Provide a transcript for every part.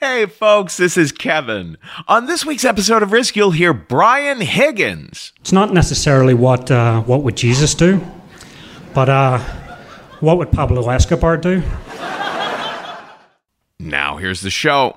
Hey, folks, this is Kevin. On this week's episode of Risk, you'll hear Brian Higgins. It's not necessarily what uh, what would Jesus do, but uh, what would Pablo Escobar do? Now, here's the show.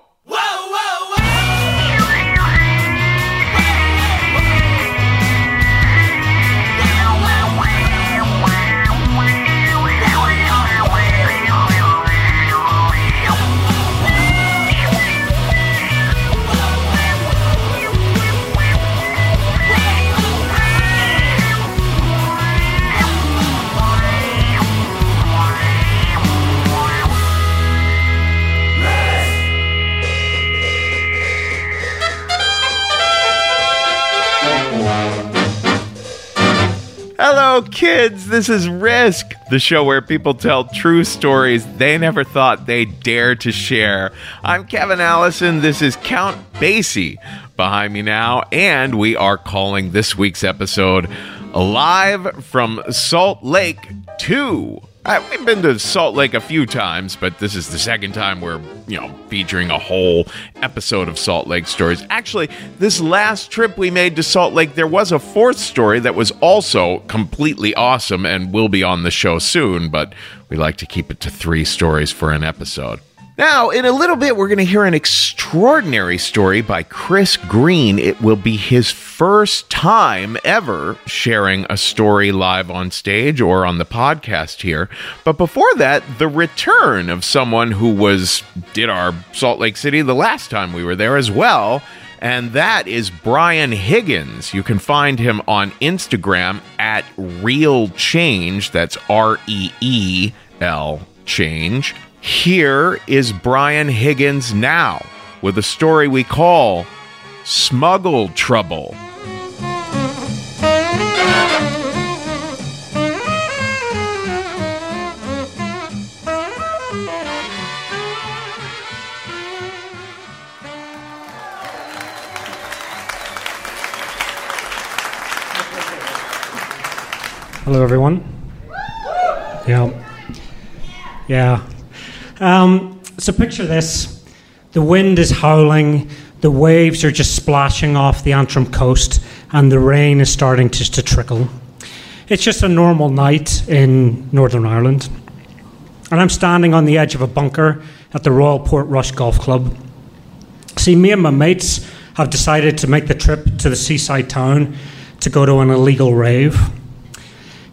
Hello, kids. This is Risk, the show where people tell true stories they never thought they'd dare to share. I'm Kevin Allison. This is Count Basie behind me now, and we are calling this week's episode Live from Salt Lake 2. Uh, we've been to Salt Lake a few times, but this is the second time we're, you know, featuring a whole episode of Salt Lake stories. Actually, this last trip we made to Salt Lake, there was a fourth story that was also completely awesome and will be on the show soon, but we like to keep it to three stories for an episode. Now, in a little bit, we're going to hear an extraordinary story by Chris Green. It will be his first time ever sharing a story live on stage or on the podcast here. But before that, the return of someone who was did our Salt Lake City the last time we were there as well. And that is Brian Higgins. You can find him on Instagram at Reel Change. That's R E E L Change. Here is Brian Higgins now with a story we call Smuggle Trouble. Hello, everyone. Yeah, yeah. Um, so picture this: the wind is howling, the waves are just splashing off the Antrim coast, and the rain is starting just to trickle. It's just a normal night in Northern Ireland, and I'm standing on the edge of a bunker at the Royal Portrush Golf Club. See, me and my mates have decided to make the trip to the seaside town to go to an illegal rave.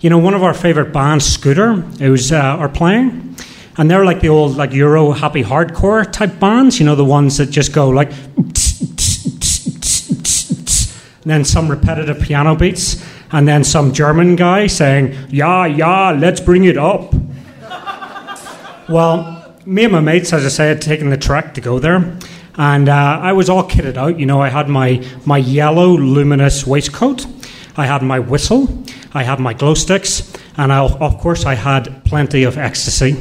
You know, one of our favourite bands, Scooter, who's uh, are playing, and they're like the old like Euro happy hardcore type bands. You know, the ones that just go like, and then some repetitive piano beats, and then some German guy saying, "Yeah, yeah, let's bring it up." well, me and my mates, as I say, had taken the trek to go there. And uh, I was all kitted out. You know, I had my, my yellow luminous waistcoat, I had my whistle, I had my glow sticks, and I, of course, I had plenty of ecstasy.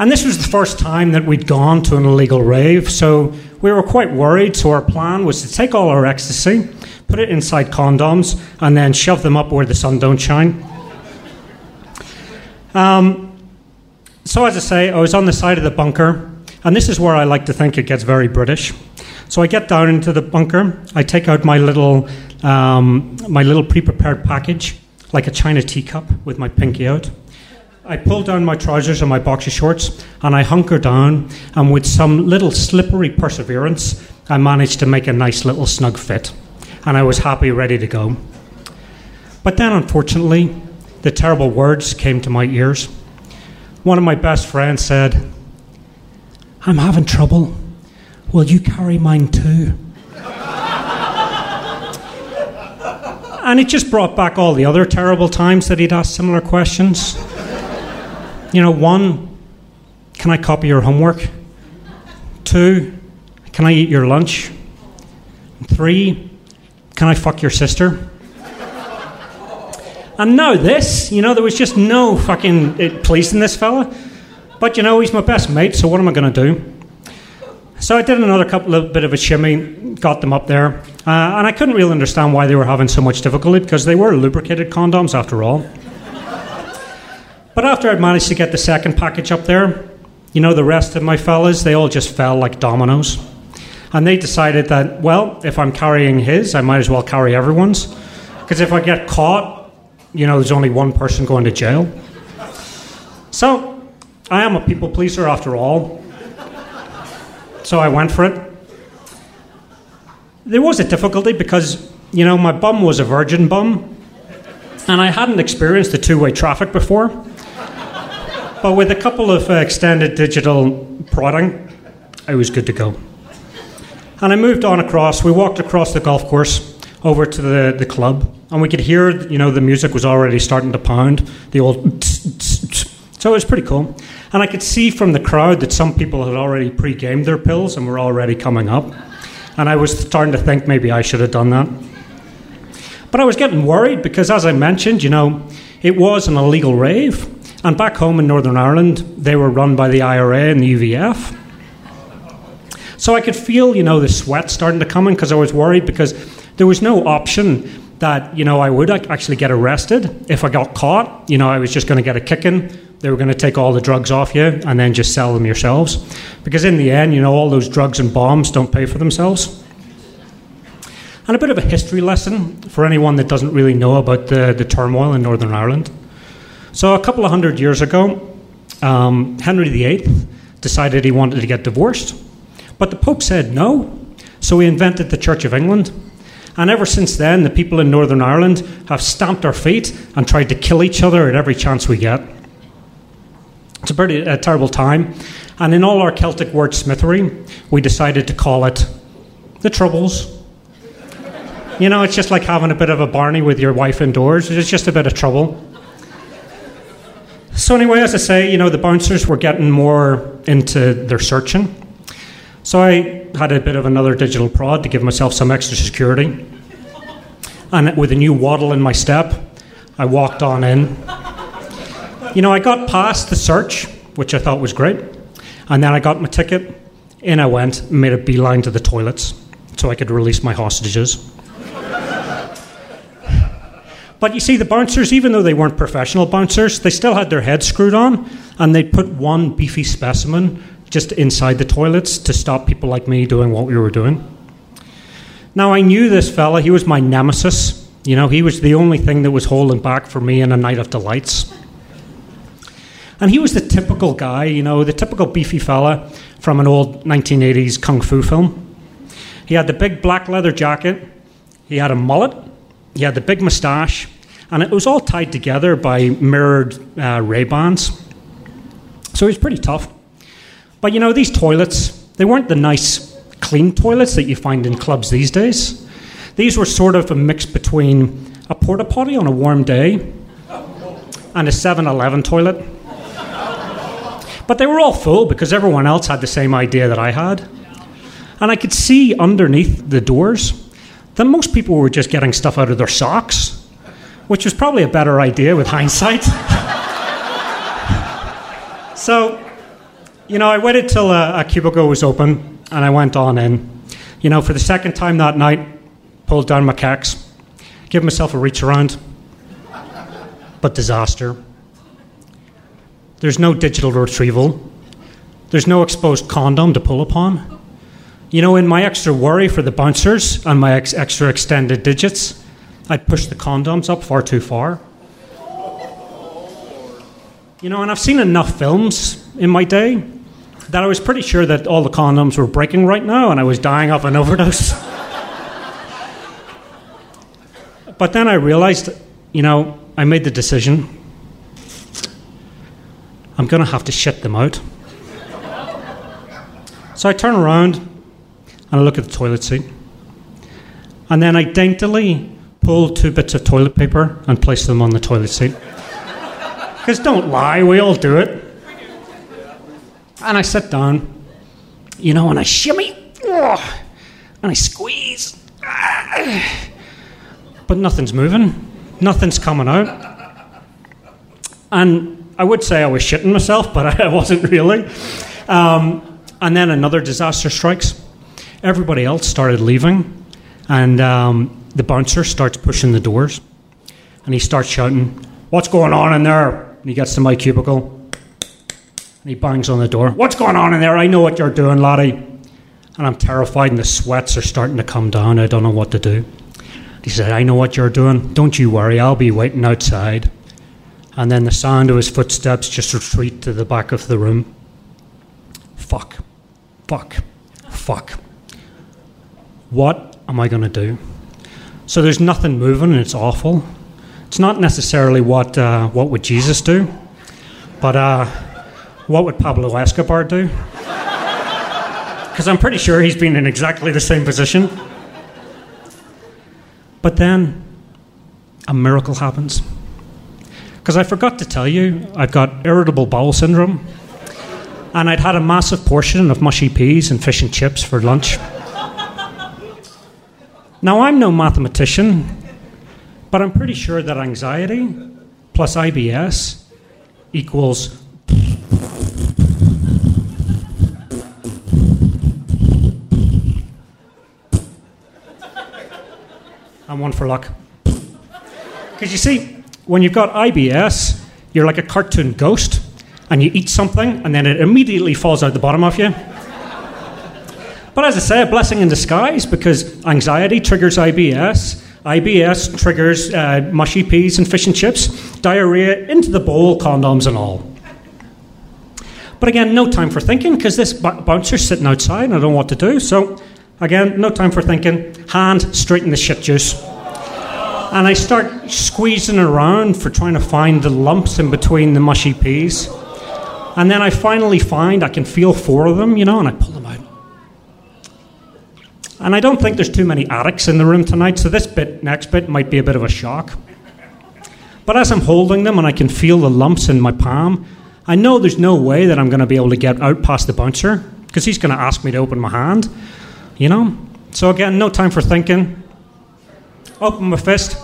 And this was the first time that we'd gone to an illegal rave, so we were quite worried. So our plan was to take all our ecstasy, put it inside condoms, and then shove them up where the sun don't shine. Um, so as I say, I was on the side of the bunker, and this is where I like to think it gets very British. So I get down into the bunker. I take out my little um, my little pre-prepared package, like a china teacup, with my pinky out. I pulled down my trousers and my boxer shorts, and I hunkered down. And with some little slippery perseverance, I managed to make a nice little snug fit. And I was happy, ready to go. But then, unfortunately, the terrible words came to my ears. One of my best friends said, I'm having trouble. Will you carry mine too? and it just brought back all the other terrible times that he'd asked similar questions. You know, one, can I copy your homework? Two, can I eat your lunch? Three, can I fuck your sister? And now this, you know, there was just no fucking pleasing this fella. But you know, he's my best mate, so what am I going to do? So I did another couple of bit of a shimmy, got them up there, uh, and I couldn't really understand why they were having so much difficulty because they were lubricated condoms after all. But after I'd managed to get the second package up there, you know, the rest of my fellas, they all just fell like dominoes. And they decided that, well, if I'm carrying his, I might as well carry everyone's. Because if I get caught, you know, there's only one person going to jail. So, I am a people pleaser after all. So I went for it. There was a difficulty because, you know, my bum was a virgin bum, and I hadn't experienced the two way traffic before. But with a couple of uh, extended digital prodding, I was good to go. And I moved on across. We walked across the golf course over to the, the club, and we could hear, you know, the music was already starting to pound, the old. So it was pretty cool. And I could see from the crowd that some people had already pre gamed their pills and were already coming up. And I was starting to think maybe I should have done that. But I was getting worried because, as I mentioned, you know, it was an illegal rave. And back home in Northern Ireland, they were run by the IRA and the UVF. So I could feel, you know, the sweat starting to come in because I was worried because there was no option that, you know, I would actually get arrested if I got caught. You know, I was just going to get a kicking. They were going to take all the drugs off you and then just sell them yourselves. Because in the end, you know, all those drugs and bombs don't pay for themselves. And a bit of a history lesson for anyone that doesn't really know about the, the turmoil in Northern Ireland. So, a couple of hundred years ago, um, Henry VIII decided he wanted to get divorced, but the Pope said no. So, he invented the Church of England. And ever since then, the people in Northern Ireland have stamped our feet and tried to kill each other at every chance we get. It's a pretty a terrible time. And in all our Celtic wordsmithery, we decided to call it the Troubles. You know, it's just like having a bit of a Barney with your wife indoors. It's just a bit of trouble. So, anyway, as I say, you know, the bouncers were getting more into their searching. So, I had a bit of another digital prod to give myself some extra security. And with a new waddle in my step, I walked on in. You know, I got past the search, which I thought was great. And then I got my ticket. In I went, made a beeline to the toilets so I could release my hostages. But you see, the bouncers, even though they weren't professional bouncers, they still had their heads screwed on, and they'd put one beefy specimen just inside the toilets to stop people like me doing what we were doing. Now, I knew this fella, he was my nemesis. You know, he was the only thing that was holding back for me in a night of delights. And he was the typical guy, you know, the typical beefy fella from an old 1980s kung fu film. He had the big black leather jacket, he had a mullet, he had the big moustache, and it was all tied together by mirrored uh, Ray Bans. So he was pretty tough. But you know, these toilets, they weren't the nice, clean toilets that you find in clubs these days. These were sort of a mix between a porta potty on a warm day and a 7 Eleven toilet. But they were all full because everyone else had the same idea that I had. And I could see underneath the doors that most people were just getting stuff out of their socks, which was probably a better idea with hindsight. so, you know, I waited till a, a, cubicle was open and I went on in. You know, for the second time that night, pulled down my kecks, gave myself a reach around, but disaster. There's no digital retrieval. There's no exposed condom to pull upon. You know, in my extra worry for the bouncers and my ex- extra extended digits, I'd push the condoms up far too far. You know, and I've seen enough films in my day that I was pretty sure that all the condoms were breaking right now and I was dying of an overdose. but then I realized, you know, I made the decision I'm going to have to shit them out. So I turn around and I look at the toilet seat. And then I daintily pull two bits of toilet paper and place them on the toilet seat. Because don't lie, we all do it. And I sit down, you know, and I shimmy, and I squeeze. But nothing's moving, nothing's coming out. And I would say I was shitting myself, but I wasn't really. Um, and then another disaster strikes everybody else started leaving, and um, the bouncer starts pushing the doors, and he starts shouting, "What's going on in there?" And he gets to my cubicle. And he bangs on the door. What's going on in there? I know what you're doing, laddie. And I'm terrified, and the sweats are starting to come down. I don't know what to do. He said, I know what you're doing. Don't you worry, I'll be waiting outside. And then the sound of his footsteps just retreat to the back of the room. Fuck. Fuck. Fuck. What am I going to do? So there's nothing moving, and it's awful. It's not necessarily what, uh, what would Jesus do, but uh, what would Pablo Escobar do? Because I'm pretty sure he's been in exactly the same position. But then a miracle happens. Because I forgot to tell you, I've got irritable bowel syndrome, and I'd had a massive portion of mushy peas and fish and chips for lunch. Now, I'm no mathematician, but I'm pretty sure that anxiety plus IBS equals. I'm one for luck. Because you see, when you've got IBS, you're like a cartoon ghost, and you eat something, and then it immediately falls out the bottom of you. But as I say, a blessing in disguise because anxiety triggers IBS, IBS triggers uh, mushy peas and fish and chips, diarrhea into the bowl, condoms and all. But again, no time for thinking because this b- bouncer's sitting outside and I don't know what to do. So, again, no time for thinking. Hand straight in the shit juice. And I start squeezing around for trying to find the lumps in between the mushy peas. And then I finally find I can feel four of them, you know, and I pull. And I don't think there's too many addicts in the room tonight, so this bit, next bit, might be a bit of a shock. But as I'm holding them and I can feel the lumps in my palm, I know there's no way that I'm going to be able to get out past the bouncer because he's going to ask me to open my hand, you know? So again, no time for thinking. Open my fist.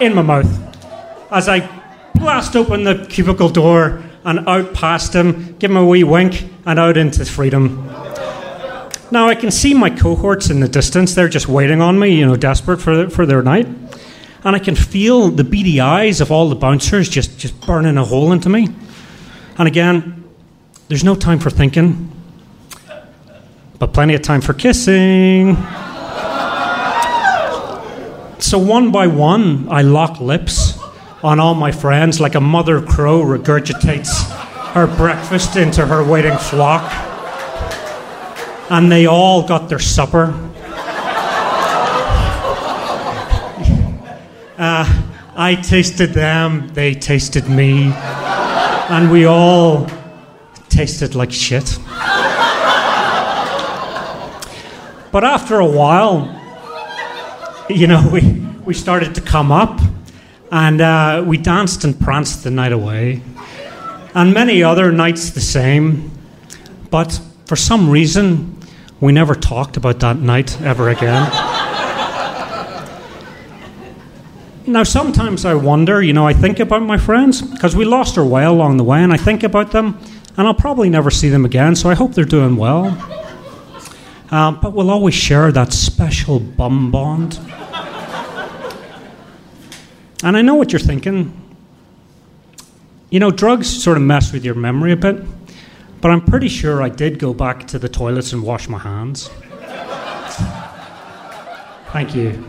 In my mouth. As I blast open the cubicle door and out past him, give him a wee wink, and out into freedom. Now I can see my cohorts in the distance. They're just waiting on me, you know, desperate for, for their night. And I can feel the beady eyes of all the bouncers just, just burning a hole into me. And again, there's no time for thinking, but plenty of time for kissing. So one by one, I lock lips on all my friends like a mother crow regurgitates her breakfast into her waiting flock. And they all got their supper. Uh, I tasted them, they tasted me, and we all tasted like shit. But after a while, you know, we, we started to come up and uh, we danced and pranced the night away. And many other nights the same. But for some reason, we never talked about that night ever again. now, sometimes I wonder, you know, I think about my friends, because we lost our way along the way, and I think about them, and I'll probably never see them again, so I hope they're doing well. Um, but we'll always share that special bum bond. And I know what you're thinking. You know, drugs sort of mess with your memory a bit, but I'm pretty sure I did go back to the toilets and wash my hands. Thank you.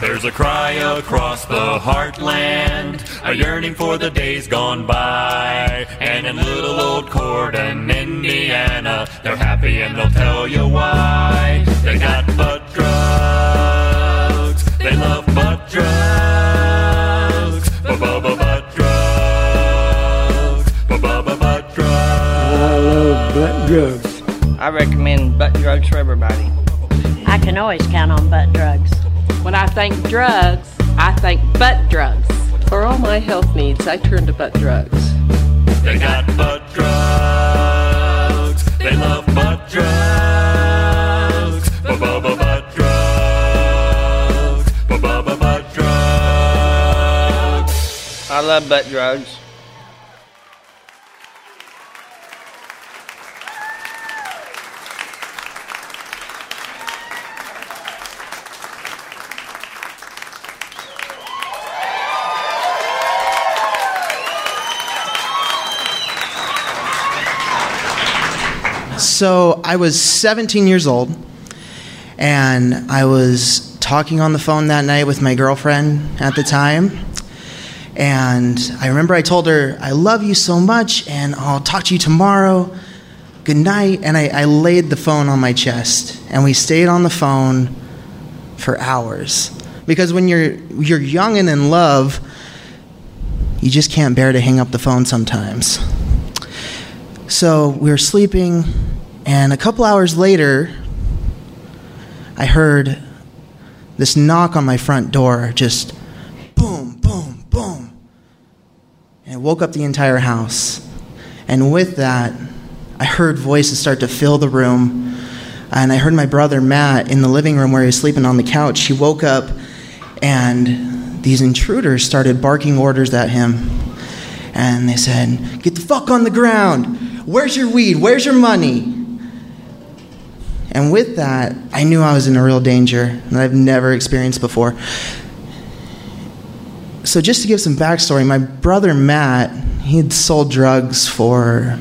There's a cry across the heartland, a yearning for the days gone by. And in little old Corydon, Indiana, they're happy and they'll tell you why. They got butt drugs, they love butt drugs, ba-ba-ba butt drugs, ba-ba-ba butt drugs. I love butt drugs. I recommend butt drugs for everybody. I can always count on butt drugs. When I think drugs, I think butt drugs. For all my health needs, I turn to butt drugs. They got butt drugs, they love butt drugs, ba-ba-ba butt drugs, ba-ba-ba butt drugs. I love butt drugs. So I was 17 years old, and I was talking on the phone that night with my girlfriend at the time. And I remember I told her, I love you so much, and I'll talk to you tomorrow. Good night. And I, I laid the phone on my chest, and we stayed on the phone for hours. Because when you're, you're young and in love, you just can't bear to hang up the phone sometimes. So we were sleeping, and a couple hours later, I heard this knock on my front door just boom, boom, boom. And it woke up the entire house. And with that, I heard voices start to fill the room. And I heard my brother Matt in the living room where he was sleeping on the couch. He woke up, and these intruders started barking orders at him. And they said, Get the fuck on the ground. Where's your weed? Where's your money? And with that, I knew I was in a real danger that I've never experienced before. So, just to give some backstory, my brother Matt, he had sold drugs for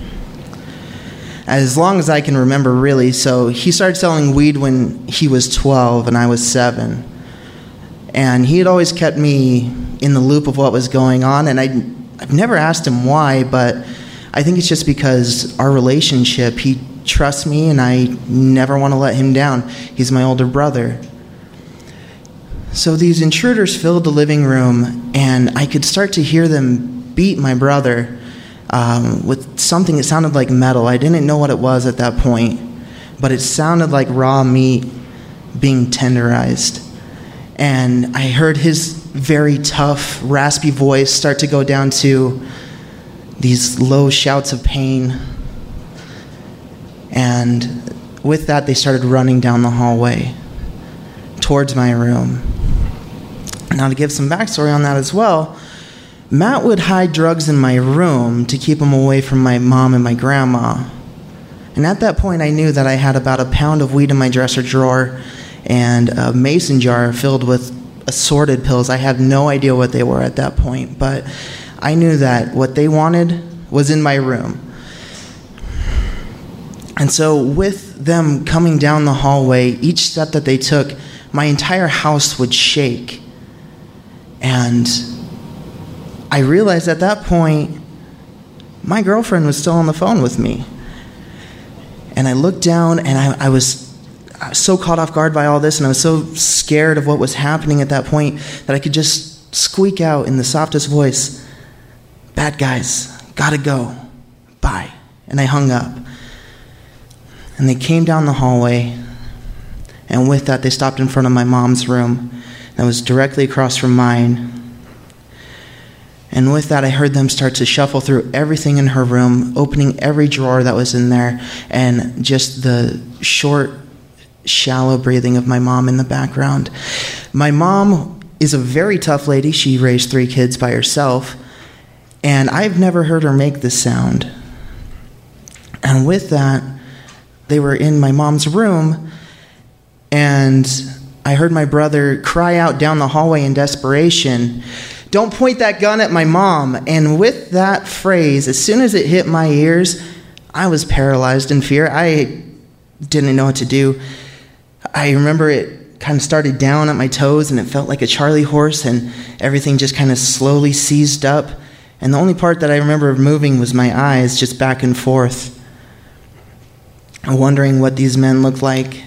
as long as I can remember, really. So, he started selling weed when he was 12 and I was 7. And he had always kept me in the loop of what was going on, and I, I've never asked him why, but I think it's just because our relationship, he trusts me and I never want to let him down. He's my older brother. So these intruders filled the living room, and I could start to hear them beat my brother um, with something that sounded like metal. I didn't know what it was at that point, but it sounded like raw meat being tenderized. And I heard his very tough, raspy voice start to go down to these low shouts of pain. And with that, they started running down the hallway towards my room. Now, to give some backstory on that as well, Matt would hide drugs in my room to keep them away from my mom and my grandma. And at that point, I knew that I had about a pound of weed in my dresser drawer and a mason jar filled with assorted pills. I had no idea what they were at that point, but I knew that what they wanted was in my room. And so, with them coming down the hallway, each step that they took, my entire house would shake. And I realized at that point, my girlfriend was still on the phone with me. And I looked down and I, I was so caught off guard by all this, and I was so scared of what was happening at that point that I could just squeak out in the softest voice, Bad guys, gotta go. Bye. And I hung up. And they came down the hallway, and with that, they stopped in front of my mom's room that was directly across from mine. And with that, I heard them start to shuffle through everything in her room, opening every drawer that was in there, and just the short, shallow breathing of my mom in the background. My mom is a very tough lady. She raised three kids by herself, and I've never heard her make this sound. And with that, they were in my mom's room, and I heard my brother cry out down the hallway in desperation, Don't point that gun at my mom. And with that phrase, as soon as it hit my ears, I was paralyzed in fear. I didn't know what to do. I remember it kind of started down at my toes, and it felt like a Charlie horse, and everything just kind of slowly seized up. And the only part that I remember moving was my eyes, just back and forth wondering what these men looked like,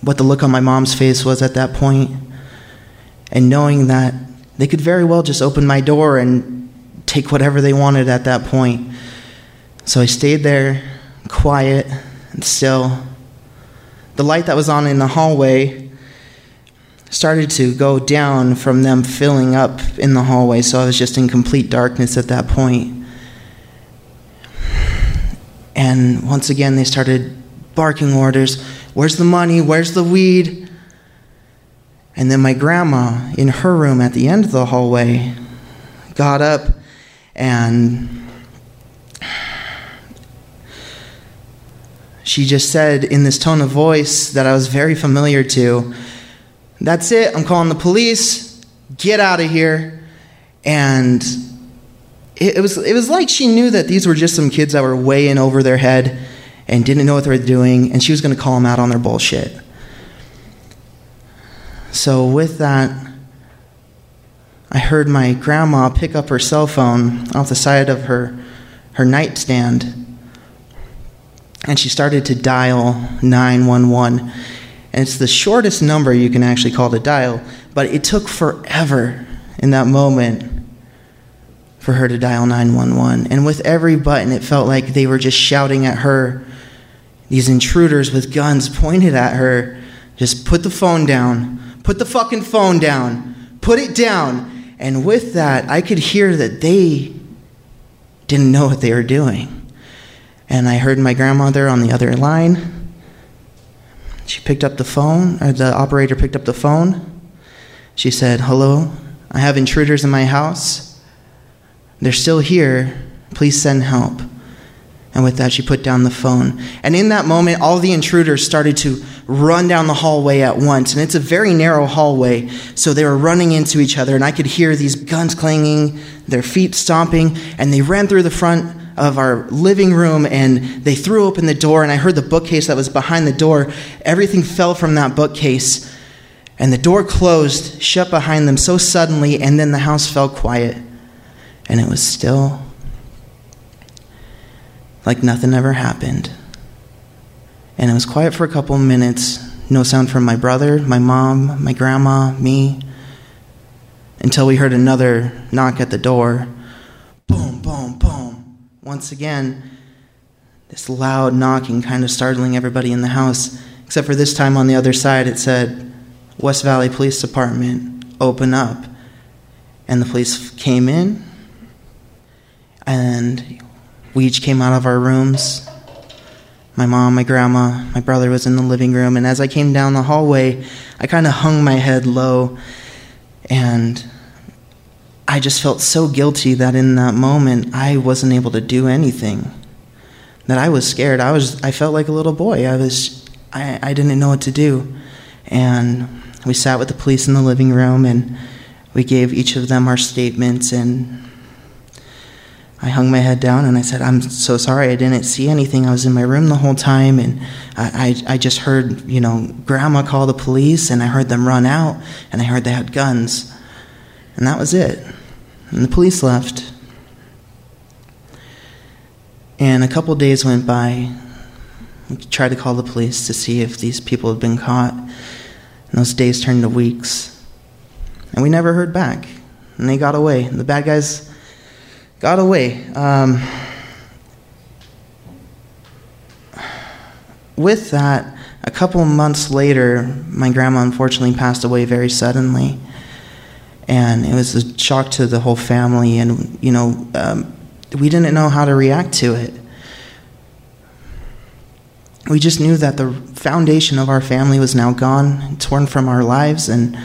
what the look on my mom's face was at that point, and knowing that they could very well just open my door and take whatever they wanted at that point. So I stayed there, quiet and still. The light that was on in the hallway started to go down from them filling up in the hallway, so I was just in complete darkness at that point. And once again, they started barking orders Where's the money? Where's the weed? And then my grandma, in her room at the end of the hallway, got up and she just said in this tone of voice that I was very familiar to, That's it, I'm calling the police, get out of here. And it, it was, it was like she knew that these were just some kids that were way in over their head and didn't know what they were doing, and she was going to call them out on their bullshit. So, with that, I heard my grandma pick up her cell phone off the side of her, her nightstand, and she started to dial 911. And it's the shortest number you can actually call to dial, but it took forever in that moment for her to dial 911. And with every button, it felt like they were just shouting at her. These intruders with guns pointed at her. Just put the phone down. Put the fucking phone down. Put it down. And with that, I could hear that they didn't know what they were doing. And I heard my grandmother on the other line. She picked up the phone, or the operator picked up the phone. She said, Hello, I have intruders in my house. They're still here. Please send help. And with that, she put down the phone. And in that moment, all the intruders started to run down the hallway at once. And it's a very narrow hallway, so they were running into each other. And I could hear these guns clanging, their feet stomping, and they ran through the front of our living room and they threw open the door. And I heard the bookcase that was behind the door. Everything fell from that bookcase. And the door closed, shut behind them so suddenly, and then the house fell quiet. And it was still like nothing ever happened. And it was quiet for a couple minutes. No sound from my brother, my mom, my grandma, me. Until we heard another knock at the door. Boom, boom, boom. Once again, this loud knocking kind of startling everybody in the house. Except for this time on the other side, it said, West Valley Police Department, open up. And the police came in, and we each came out of our rooms. My mom, my grandma, my brother was in the living room, and as I came down the hallway, I kind of hung my head low, and I just felt so guilty that in that moment I wasn't able to do anything. That I was scared. I was I felt like a little boy. I was I, I didn't know what to do. And we sat with the police in the living room and we gave each of them our statements and I hung my head down and I said, I'm so sorry I didn't see anything. I was in my room the whole time and I, I, I, just heard, you know, grandma call the police and I heard them run out and I heard they had guns. And that was it. And the police left. And a couple days went by. We tried to call the police to see if these people had been caught. And those days turned to weeks. And we never heard back. And they got away. The bad guys got away. Um, with that, a couple months later, my grandma unfortunately passed away very suddenly. And it was a shock to the whole family, and, you know, um, we didn't know how to react to it. We just knew that the foundation of our family was now gone, torn from our lives, and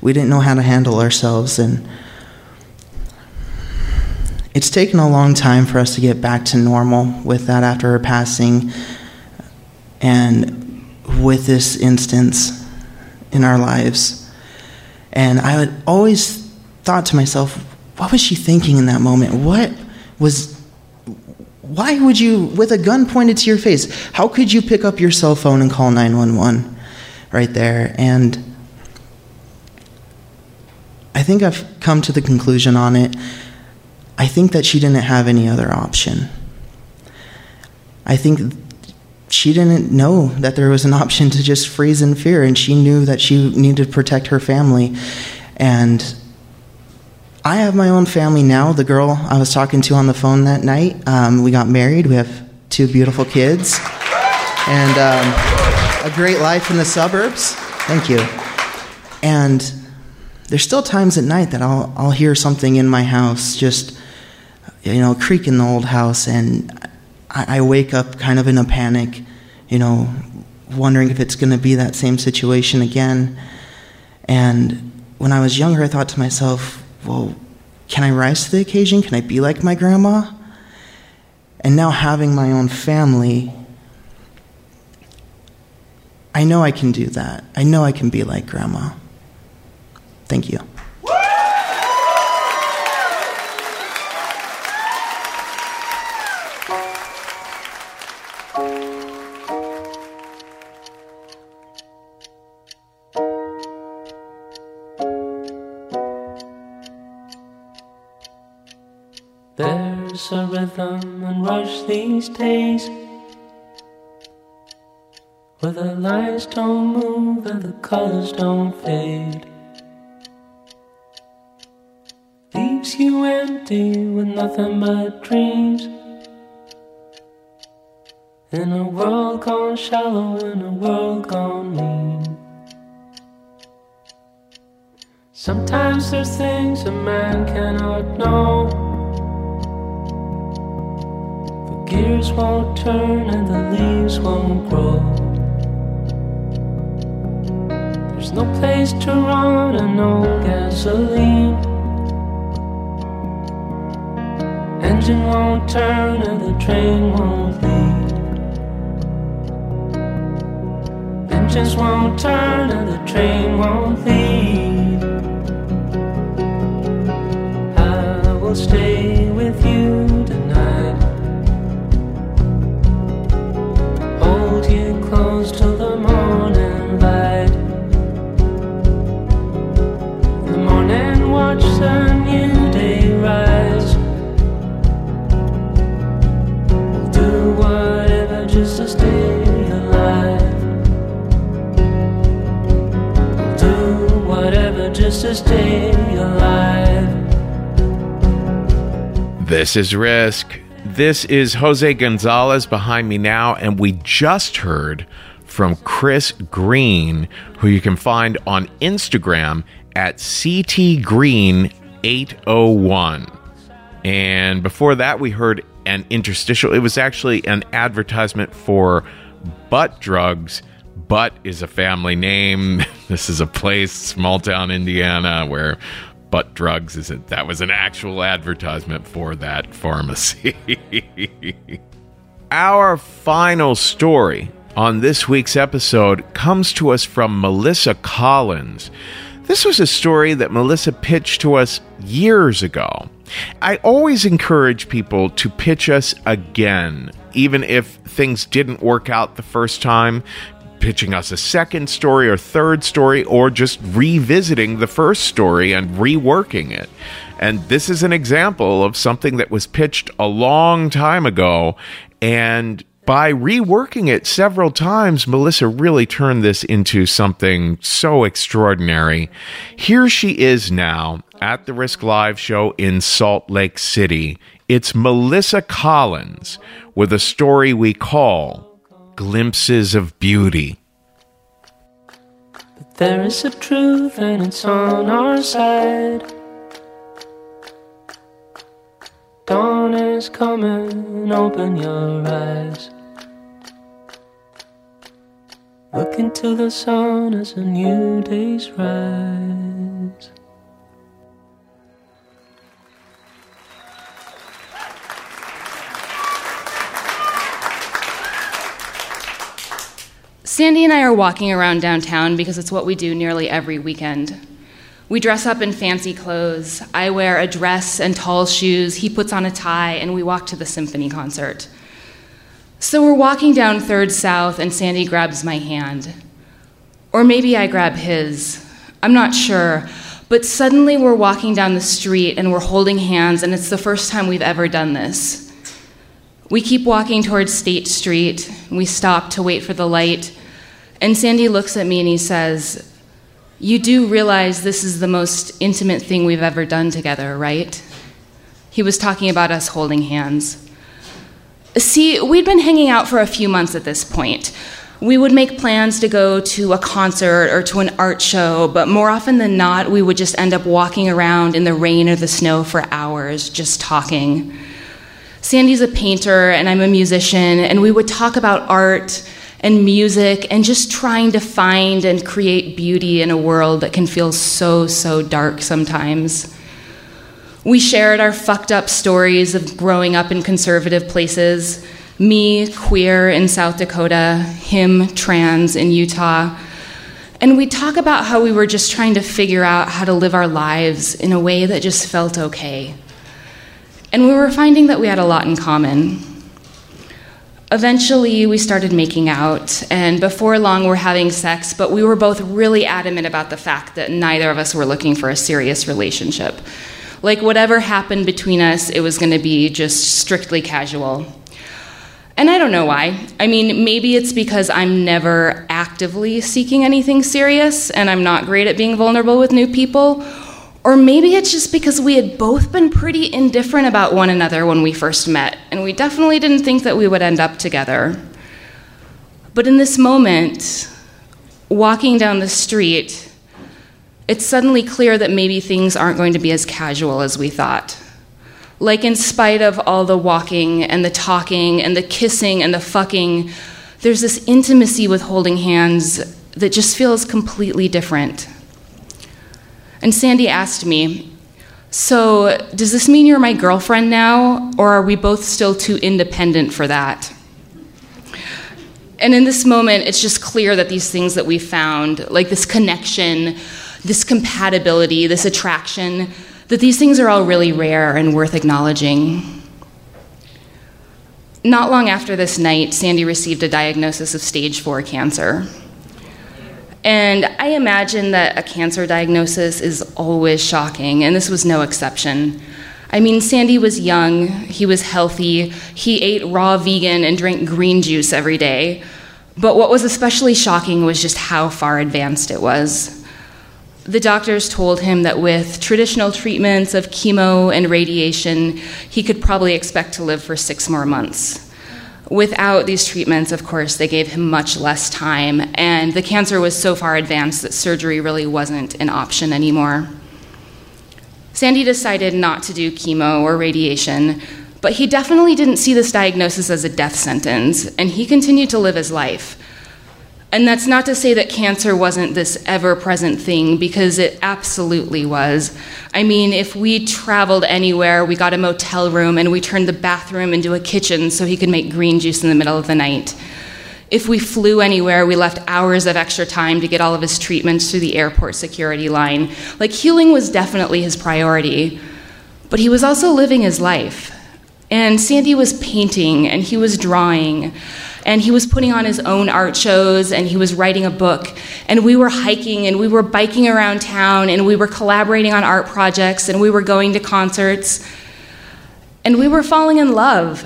we didn't know how to handle ourselves. And it's taken a long time for us to get back to normal with that after her passing and with this instance in our lives. And I would always thought to myself, what was she thinking in that moment? What was why would you with a gun pointed to your face? How could you pick up your cell phone and call 911 right there? And I think I've come to the conclusion on it I think that she didn't have any other option. I think she didn't know that there was an option to just freeze in fear, and she knew that she needed to protect her family. And I have my own family now. The girl I was talking to on the phone that night, um, we got married. We have two beautiful kids, and um, a great life in the suburbs. Thank you. And there's still times at night that I'll, I'll hear something in my house just you know, creak in the old house, and I, I wake up kind of in a panic, you know, wondering if it's going to be that same situation again. And when I was younger, I thought to myself, well, can I rise to the occasion? Can I be like my grandma? And now having my own family, I know I can do that. I know I can be like grandma. Thank you. There's a rhythm and rush these days where the lines don't move and the colors don't fade. Leaves you empty with nothing but dreams. In a world gone shallow, in a world gone mean. Sometimes there's things a man cannot know. Gears won't turn and the leaves won't grow. There's no place to run and no gasoline. Engine won't turn and the train won't leave. Engines won't turn and the train won't leave. I will stay with you just to stay alive. This is Risk. This is Jose Gonzalez behind me now, and we just heard from Chris Green, who you can find on Instagram at CTGreen801. And before that, we heard an interstitial. It was actually an advertisement for butt drugs. Butt is a family name. This is a place, small town Indiana, where butt drugs is it. That was an actual advertisement for that pharmacy. Our final story on this week's episode comes to us from Melissa Collins. This was a story that Melissa pitched to us years ago. I always encourage people to pitch us again, even if things didn't work out the first time, pitching us a second story or third story, or just revisiting the first story and reworking it. And this is an example of something that was pitched a long time ago. And by reworking it several times, Melissa really turned this into something so extraordinary. Here she is now at the Risk Live show in Salt Lake City. It's Melissa Collins with a story we call Glimpses of Beauty. But there is a truth and it's on our side. Dawn is coming, open your eyes. Look into the sun as a new day's rise. Sandy and I are walking around downtown because it's what we do nearly every weekend. We dress up in fancy clothes. I wear a dress and tall shoes. He puts on a tie, and we walk to the symphony concert. So we're walking down Third South, and Sandy grabs my hand. Or maybe I grab his. I'm not sure. But suddenly we're walking down the street and we're holding hands, and it's the first time we've ever done this. We keep walking towards State Street. We stop to wait for the light. And Sandy looks at me and he says, You do realize this is the most intimate thing we've ever done together, right? He was talking about us holding hands. See, we'd been hanging out for a few months at this point. We would make plans to go to a concert or to an art show, but more often than not, we would just end up walking around in the rain or the snow for hours, just talking. Sandy's a painter and I'm a musician, and we would talk about art and music and just trying to find and create beauty in a world that can feel so, so dark sometimes. We shared our fucked up stories of growing up in conservative places me, queer in South Dakota, him, trans in Utah. And we talk about how we were just trying to figure out how to live our lives in a way that just felt okay. And we were finding that we had a lot in common. Eventually, we started making out, and before long, we're having sex, but we were both really adamant about the fact that neither of us were looking for a serious relationship. Like whatever happened between us, it was going to be just strictly casual. And I don't know why. I mean, maybe it's because I'm never actively seeking anything serious and I'm not great at being vulnerable with new people. Or maybe it's just because we had both been pretty indifferent about one another when we first met, and we definitely didn't think that we would end up together. But in this moment, walking down the street, it's suddenly clear that maybe things aren't going to be as casual as we thought. Like, in spite of all the walking and the talking and the kissing and the fucking, there's this intimacy with holding hands that just feels completely different. And Sandy asked me, So, does this mean you're my girlfriend now, or are we both still too independent for that? And in this moment, it's just clear that these things that we found, like this connection, this compatibility, this attraction, that these things are all really rare and worth acknowledging. Not long after this night, Sandy received a diagnosis of stage four cancer. And I imagine that a cancer diagnosis is always shocking, and this was no exception. I mean, Sandy was young, he was healthy, he ate raw vegan and drank green juice every day. But what was especially shocking was just how far advanced it was. The doctors told him that with traditional treatments of chemo and radiation, he could probably expect to live for six more months. Without these treatments, of course, they gave him much less time, and the cancer was so far advanced that surgery really wasn't an option anymore. Sandy decided not to do chemo or radiation, but he definitely didn't see this diagnosis as a death sentence, and he continued to live his life. And that's not to say that cancer wasn't this ever present thing, because it absolutely was. I mean, if we traveled anywhere, we got a motel room and we turned the bathroom into a kitchen so he could make green juice in the middle of the night. If we flew anywhere, we left hours of extra time to get all of his treatments through the airport security line. Like, healing was definitely his priority, but he was also living his life. And Sandy was painting and he was drawing and he was putting on his own art shows and he was writing a book. And we were hiking and we were biking around town and we were collaborating on art projects and we were going to concerts. And we were falling in love.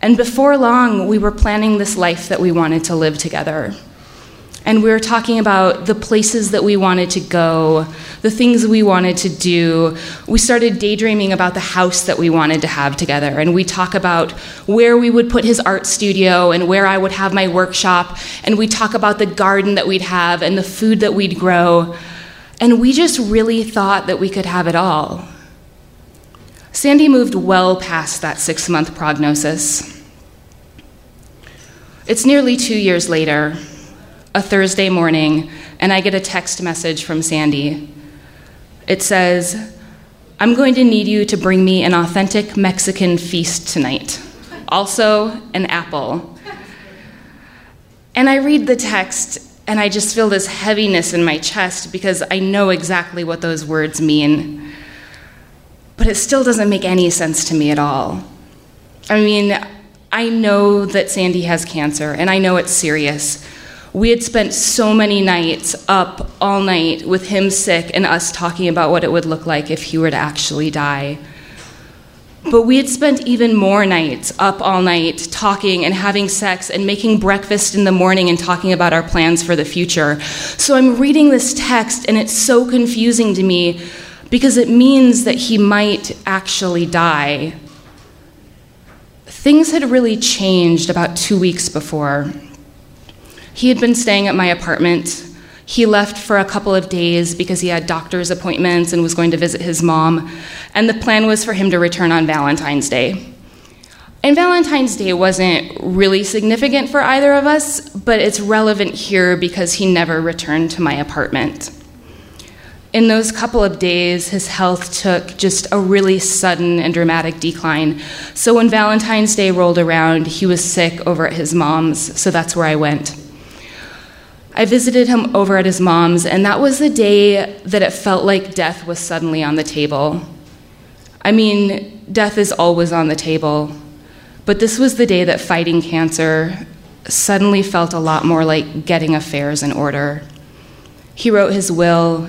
And before long we were planning this life that we wanted to live together and we were talking about the places that we wanted to go, the things we wanted to do. We started daydreaming about the house that we wanted to have together, and we talk about where we would put his art studio and where I would have my workshop, and we talk about the garden that we'd have and the food that we'd grow. And we just really thought that we could have it all. Sandy moved well past that six month prognosis. It's nearly two years later, a Thursday morning, and I get a text message from Sandy. It says, I'm going to need you to bring me an authentic Mexican feast tonight. Also, an apple. And I read the text, and I just feel this heaviness in my chest because I know exactly what those words mean. But it still doesn't make any sense to me at all. I mean, I know that Sandy has cancer, and I know it's serious. We had spent so many nights up all night with him sick and us talking about what it would look like if he were to actually die. But we had spent even more nights up all night talking and having sex and making breakfast in the morning and talking about our plans for the future. So I'm reading this text and it's so confusing to me because it means that he might actually die. Things had really changed about two weeks before. He had been staying at my apartment. He left for a couple of days because he had doctor's appointments and was going to visit his mom. And the plan was for him to return on Valentine's Day. And Valentine's Day wasn't really significant for either of us, but it's relevant here because he never returned to my apartment. In those couple of days, his health took just a really sudden and dramatic decline. So when Valentine's Day rolled around, he was sick over at his mom's, so that's where I went. I visited him over at his mom's, and that was the day that it felt like death was suddenly on the table. I mean, death is always on the table, but this was the day that fighting cancer suddenly felt a lot more like getting affairs in order. He wrote his will,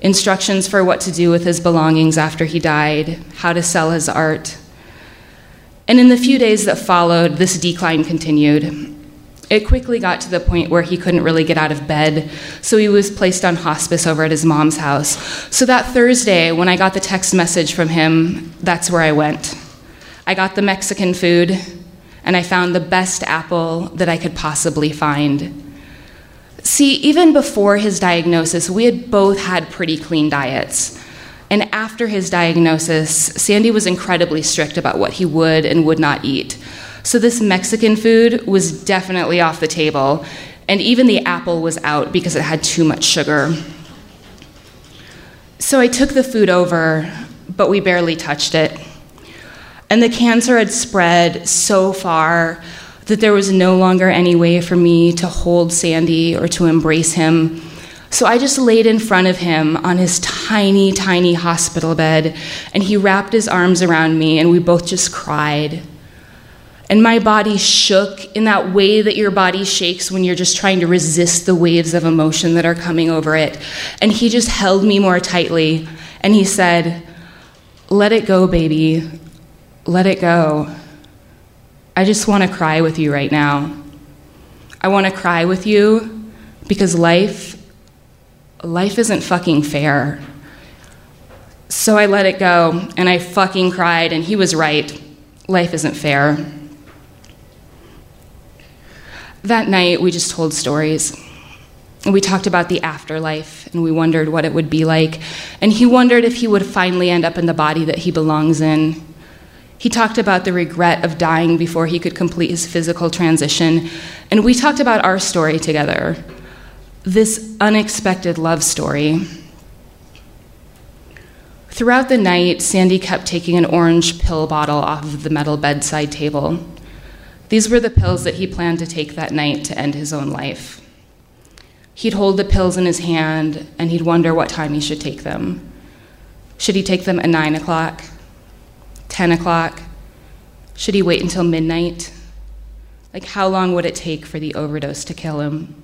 instructions for what to do with his belongings after he died, how to sell his art. And in the few days that followed, this decline continued. It quickly got to the point where he couldn't really get out of bed, so he was placed on hospice over at his mom's house. So that Thursday, when I got the text message from him, that's where I went. I got the Mexican food, and I found the best apple that I could possibly find. See, even before his diagnosis, we had both had pretty clean diets. And after his diagnosis, Sandy was incredibly strict about what he would and would not eat. So this Mexican food was definitely off the table, and even the apple was out because it had too much sugar. So I took the food over, but we barely touched it. And the cancer had spread so far that there was no longer any way for me to hold Sandy or to embrace him. So I just laid in front of him on his tiny, tiny hospital bed, and he wrapped his arms around me, and we both just cried. And my body shook in that way that your body shakes when you're just trying to resist the waves of emotion that are coming over it. And he just held me more tightly, and he said, Let it go, baby. Let it go. I just want to cry with you right now. I want to cry with you because life life isn't fucking fair. So I let it go and I fucking cried and he was right. Life isn't fair. That night we just told stories. We talked about the afterlife and we wondered what it would be like. And he wondered if he would finally end up in the body that he belongs in. He talked about the regret of dying before he could complete his physical transition, and we talked about our story together this unexpected love story. Throughout the night, Sandy kept taking an orange pill bottle off of the metal bedside table. These were the pills that he planned to take that night to end his own life. He'd hold the pills in his hand and he'd wonder what time he should take them. Should he take them at 9 o'clock? 10 o'clock? Should he wait until midnight? Like, how long would it take for the overdose to kill him?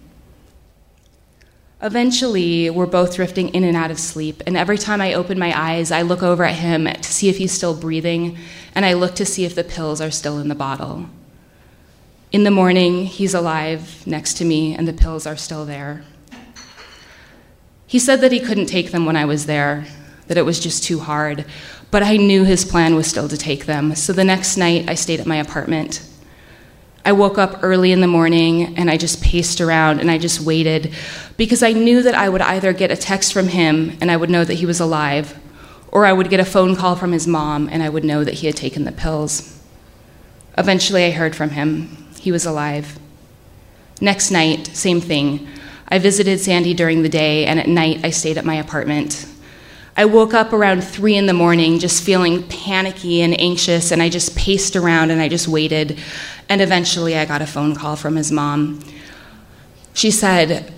Eventually, we're both drifting in and out of sleep, and every time I open my eyes, I look over at him to see if he's still breathing, and I look to see if the pills are still in the bottle. In the morning, he's alive next to me, and the pills are still there. He said that he couldn't take them when I was there, that it was just too hard, but I knew his plan was still to take them. So the next night, I stayed at my apartment. I woke up early in the morning and I just paced around and I just waited because I knew that I would either get a text from him and I would know that he was alive, or I would get a phone call from his mom and I would know that he had taken the pills. Eventually, I heard from him. He was alive. Next night, same thing. I visited Sandy during the day, and at night, I stayed at my apartment. I woke up around three in the morning just feeling panicky and anxious, and I just paced around and I just waited. And eventually, I got a phone call from his mom. She said,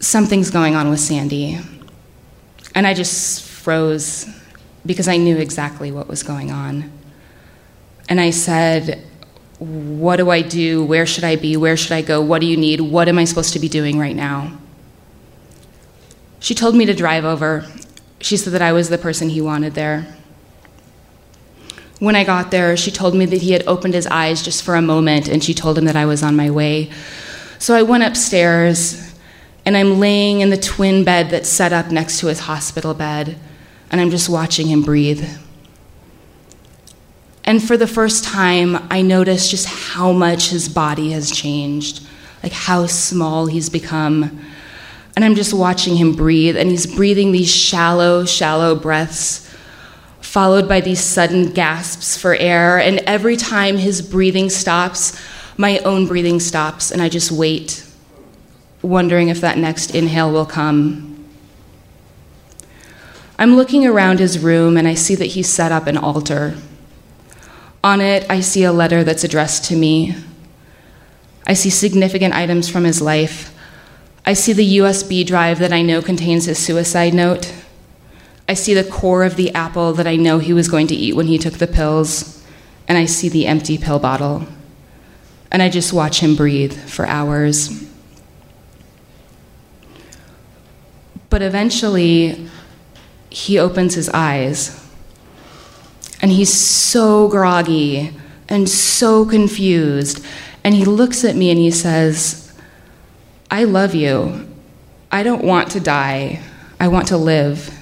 Something's going on with Sandy. And I just froze because I knew exactly what was going on. And I said, What do I do? Where should I be? Where should I go? What do you need? What am I supposed to be doing right now? She told me to drive over she said that I was the person he wanted there. When I got there, she told me that he had opened his eyes just for a moment, and she told him that I was on my way. So I went upstairs, and I'm laying in the twin bed that's set up next to his hospital bed, and I'm just watching him breathe. And for the first time, I noticed just how much his body has changed, like how small he's become and I'm just watching him breathe, and he's breathing these shallow, shallow breaths, followed by these sudden gasps for air. And every time his breathing stops, my own breathing stops, and I just wait, wondering if that next inhale will come. I'm looking around his room, and I see that he's set up an altar. On it, I see a letter that's addressed to me. I see significant items from his life I see the USB drive that I know contains his suicide note. I see the core of the apple that I know he was going to eat when he took the pills. And I see the empty pill bottle. And I just watch him breathe for hours. But eventually, he opens his eyes. And he's so groggy and so confused. And he looks at me and he says, I love you. I don't want to die. I want to live.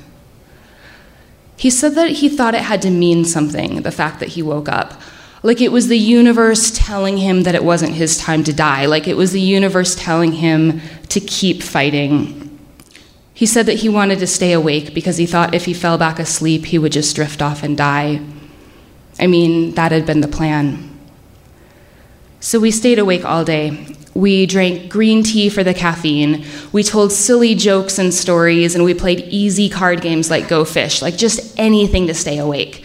He said that he thought it had to mean something, the fact that he woke up. Like it was the universe telling him that it wasn't his time to die. Like it was the universe telling him to keep fighting. He said that he wanted to stay awake because he thought if he fell back asleep, he would just drift off and die. I mean, that had been the plan. So we stayed awake all day. We drank green tea for the caffeine. We told silly jokes and stories, and we played easy card games like Go Fish, like just anything to stay awake.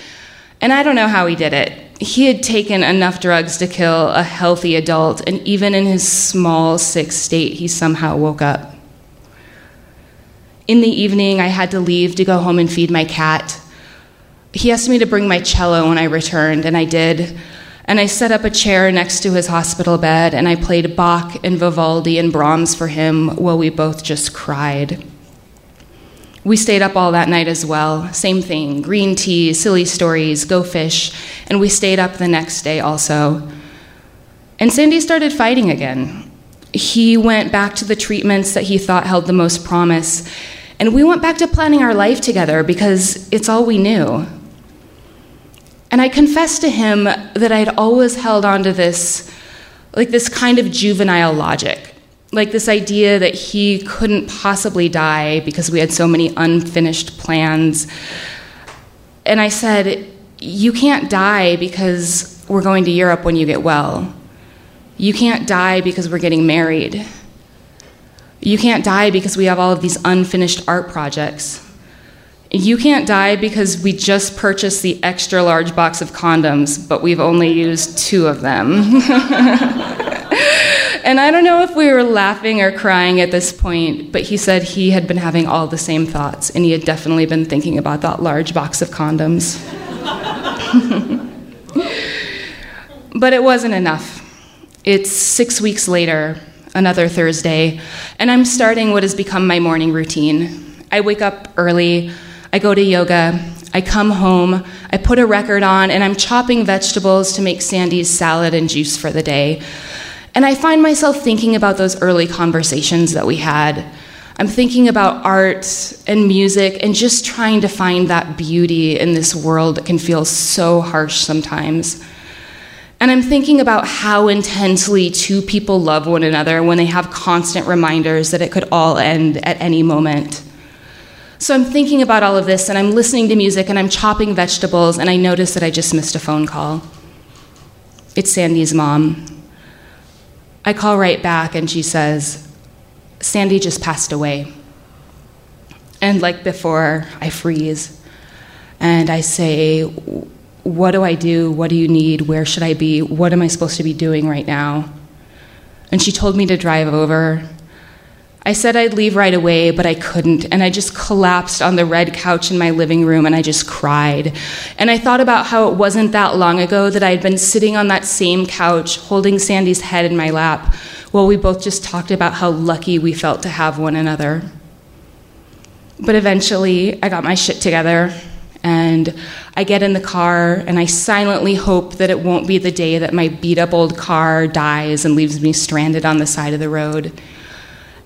And I don't know how he did it. He had taken enough drugs to kill a healthy adult, and even in his small, sick state, he somehow woke up. In the evening, I had to leave to go home and feed my cat. He asked me to bring my cello when I returned, and I did. And I set up a chair next to his hospital bed and I played Bach and Vivaldi and Brahms for him while we both just cried. We stayed up all that night as well. Same thing green tea, silly stories, go fish. And we stayed up the next day also. And Sandy started fighting again. He went back to the treatments that he thought held the most promise. And we went back to planning our life together because it's all we knew. And I confessed to him that I'd always held on to this, like this kind of juvenile logic, like this idea that he couldn't possibly die because we had so many unfinished plans. And I said, You can't die because we're going to Europe when you get well. You can't die because we're getting married. You can't die because we have all of these unfinished art projects. You can't die because we just purchased the extra large box of condoms, but we've only used two of them. and I don't know if we were laughing or crying at this point, but he said he had been having all the same thoughts, and he had definitely been thinking about that large box of condoms. but it wasn't enough. It's six weeks later, another Thursday, and I'm starting what has become my morning routine. I wake up early. I go to yoga, I come home, I put a record on, and I'm chopping vegetables to make Sandy's salad and juice for the day. And I find myself thinking about those early conversations that we had. I'm thinking about art and music and just trying to find that beauty in this world that can feel so harsh sometimes. And I'm thinking about how intensely two people love one another when they have constant reminders that it could all end at any moment. So I'm thinking about all of this and I'm listening to music and I'm chopping vegetables and I notice that I just missed a phone call. It's Sandy's mom. I call right back and she says, Sandy just passed away. And like before, I freeze and I say, What do I do? What do you need? Where should I be? What am I supposed to be doing right now? And she told me to drive over I said I'd leave right away, but I couldn't. And I just collapsed on the red couch in my living room and I just cried. And I thought about how it wasn't that long ago that I'd been sitting on that same couch holding Sandy's head in my lap while we both just talked about how lucky we felt to have one another. But eventually, I got my shit together and I get in the car and I silently hope that it won't be the day that my beat up old car dies and leaves me stranded on the side of the road.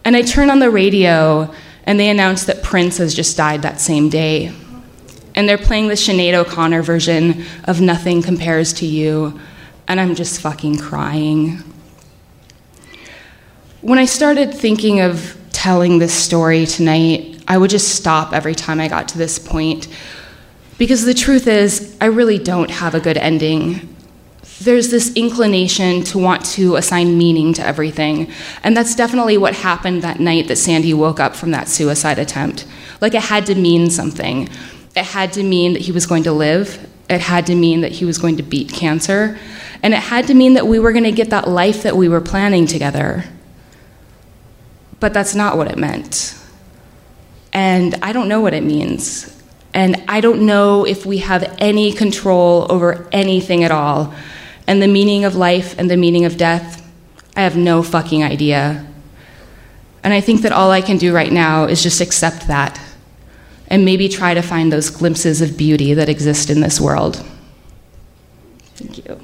And I turn on the radio, and they announce that Prince has just died that same day. And they're playing the Sinead O'Connor version of Nothing Compares to You, and I'm just fucking crying. When I started thinking of telling this story tonight, I would just stop every time I got to this point. Because the truth is, I really don't have a good ending there's this inclination to want to assign meaning to everything. And that's definitely what happened that night that Sandy woke up from that suicide attempt. Like it had to mean something. It had to mean that he was going to live, it had to mean that he was going to beat cancer, and it had to mean that we were going to get that life that we were planning together. But that's not what it meant. And I don't know what it means. And I don't know if we have any control over anything at all and the meaning of life and the meaning of death, I have no fucking idea. And I think that all I can do right now is just accept that. and maybe try to find those glimpses of beauty that exist in this world. Thank you.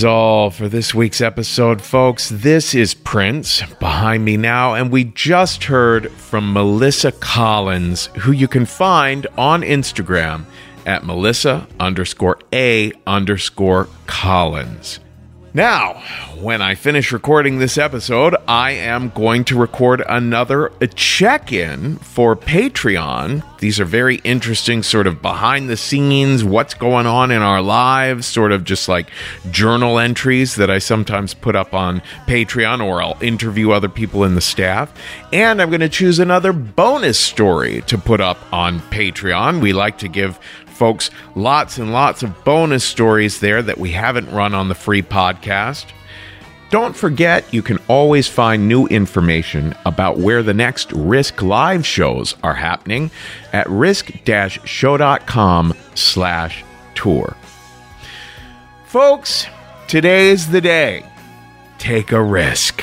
Is all for this week's episode, folks. This is Prince behind me now, and we just heard from Melissa Collins, who you can find on Instagram at Melissa underscore A underscore Collins. Now, when I finish recording this episode, I am going to record another check in for Patreon. These are very interesting, sort of behind the scenes, what's going on in our lives, sort of just like journal entries that I sometimes put up on Patreon, or I'll interview other people in the staff. And I'm going to choose another bonus story to put up on Patreon. We like to give folks lots and lots of bonus stories there that we haven't run on the free podcast. Don't forget, you can always find new information about where the next Risk live shows are happening at risk-show.com slash tour. Folks, today's the day. Take a risk.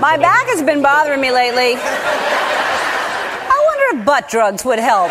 My back has been bothering me lately. I wonder if butt drugs would help.